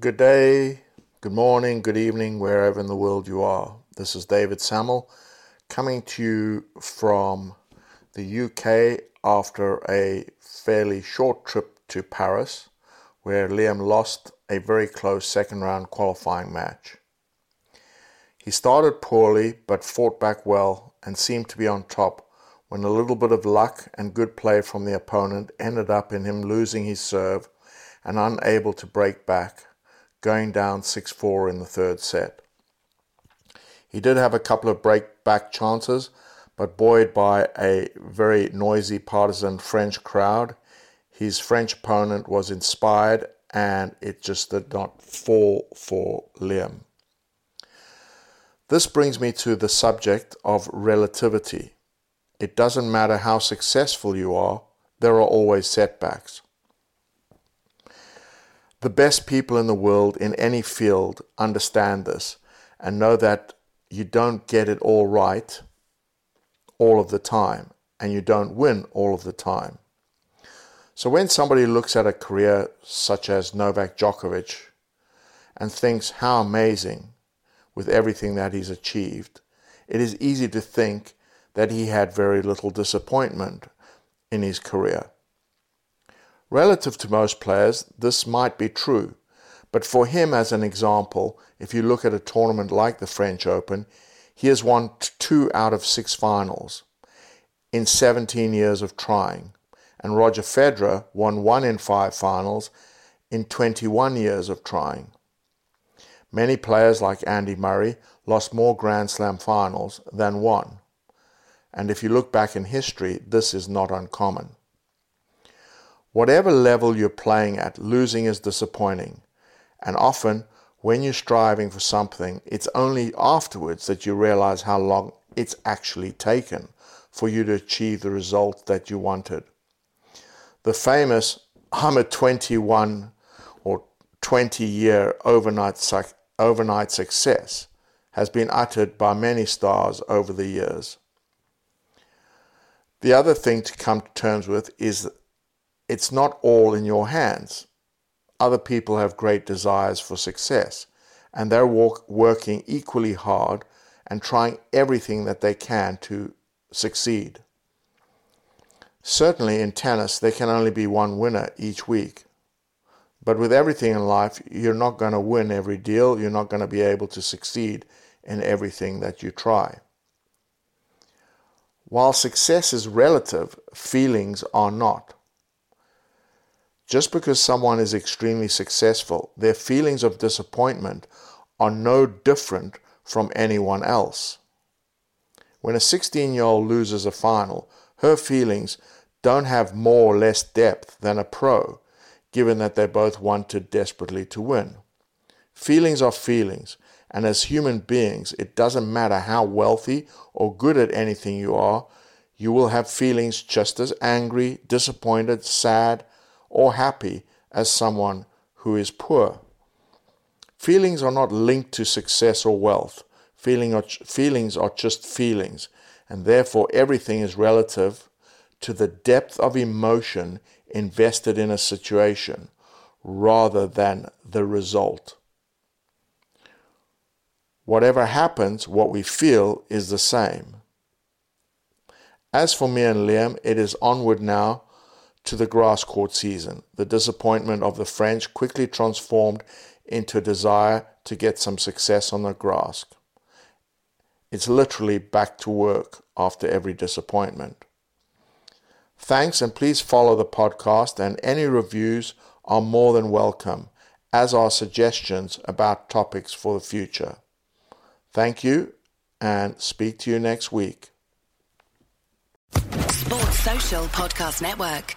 Good day, good morning, good evening, wherever in the world you are. This is David Sammel coming to you from the UK after a fairly short trip to Paris, where Liam lost a very close second round qualifying match. He started poorly but fought back well and seemed to be on top when a little bit of luck and good play from the opponent ended up in him losing his serve and unable to break back going down 6 4 in the third set. He did have a couple of break back chances, but buoyed by a very noisy partisan French crowd, his French opponent was inspired and it just did not fall for Liam. This brings me to the subject of relativity. It doesn't matter how successful you are, there are always setbacks. The best people in the world in any field understand this and know that you don't get it all right all of the time and you don't win all of the time. So when somebody looks at a career such as Novak Djokovic and thinks how amazing with everything that he's achieved, it is easy to think that he had very little disappointment in his career. Relative to most players, this might be true, but for him, as an example, if you look at a tournament like the French Open, he has won two out of six finals in 17 years of trying, and Roger Federer won one in five finals in 21 years of trying. Many players like Andy Murray lost more Grand Slam finals than won, and if you look back in history, this is not uncommon. Whatever level you're playing at, losing is disappointing. And often, when you're striving for something, it's only afterwards that you realize how long it's actually taken for you to achieve the result that you wanted. The famous I'm a 21 or 20 year overnight, overnight success has been uttered by many stars over the years. The other thing to come to terms with is it's not all in your hands. Other people have great desires for success, and they're walk, working equally hard and trying everything that they can to succeed. Certainly in tennis, there can only be one winner each week. But with everything in life, you're not going to win every deal, you're not going to be able to succeed in everything that you try. While success is relative, feelings are not. Just because someone is extremely successful, their feelings of disappointment are no different from anyone else. When a 16 year old loses a final, her feelings don't have more or less depth than a pro, given that they both wanted desperately to win. Feelings are feelings, and as human beings, it doesn't matter how wealthy or good at anything you are, you will have feelings just as angry, disappointed, sad, or happy as someone who is poor. Feelings are not linked to success or wealth. Feeling are, feelings are just feelings, and therefore everything is relative to the depth of emotion invested in a situation rather than the result. Whatever happens, what we feel is the same. As for me and Liam, it is onward now to the grass court season. The disappointment of the French quickly transformed into a desire to get some success on the grass. It's literally back to work after every disappointment. Thanks, and please follow the podcast, and any reviews are more than welcome, as are suggestions about topics for the future. Thank you, and speak to you next week. Sports Social Podcast Network.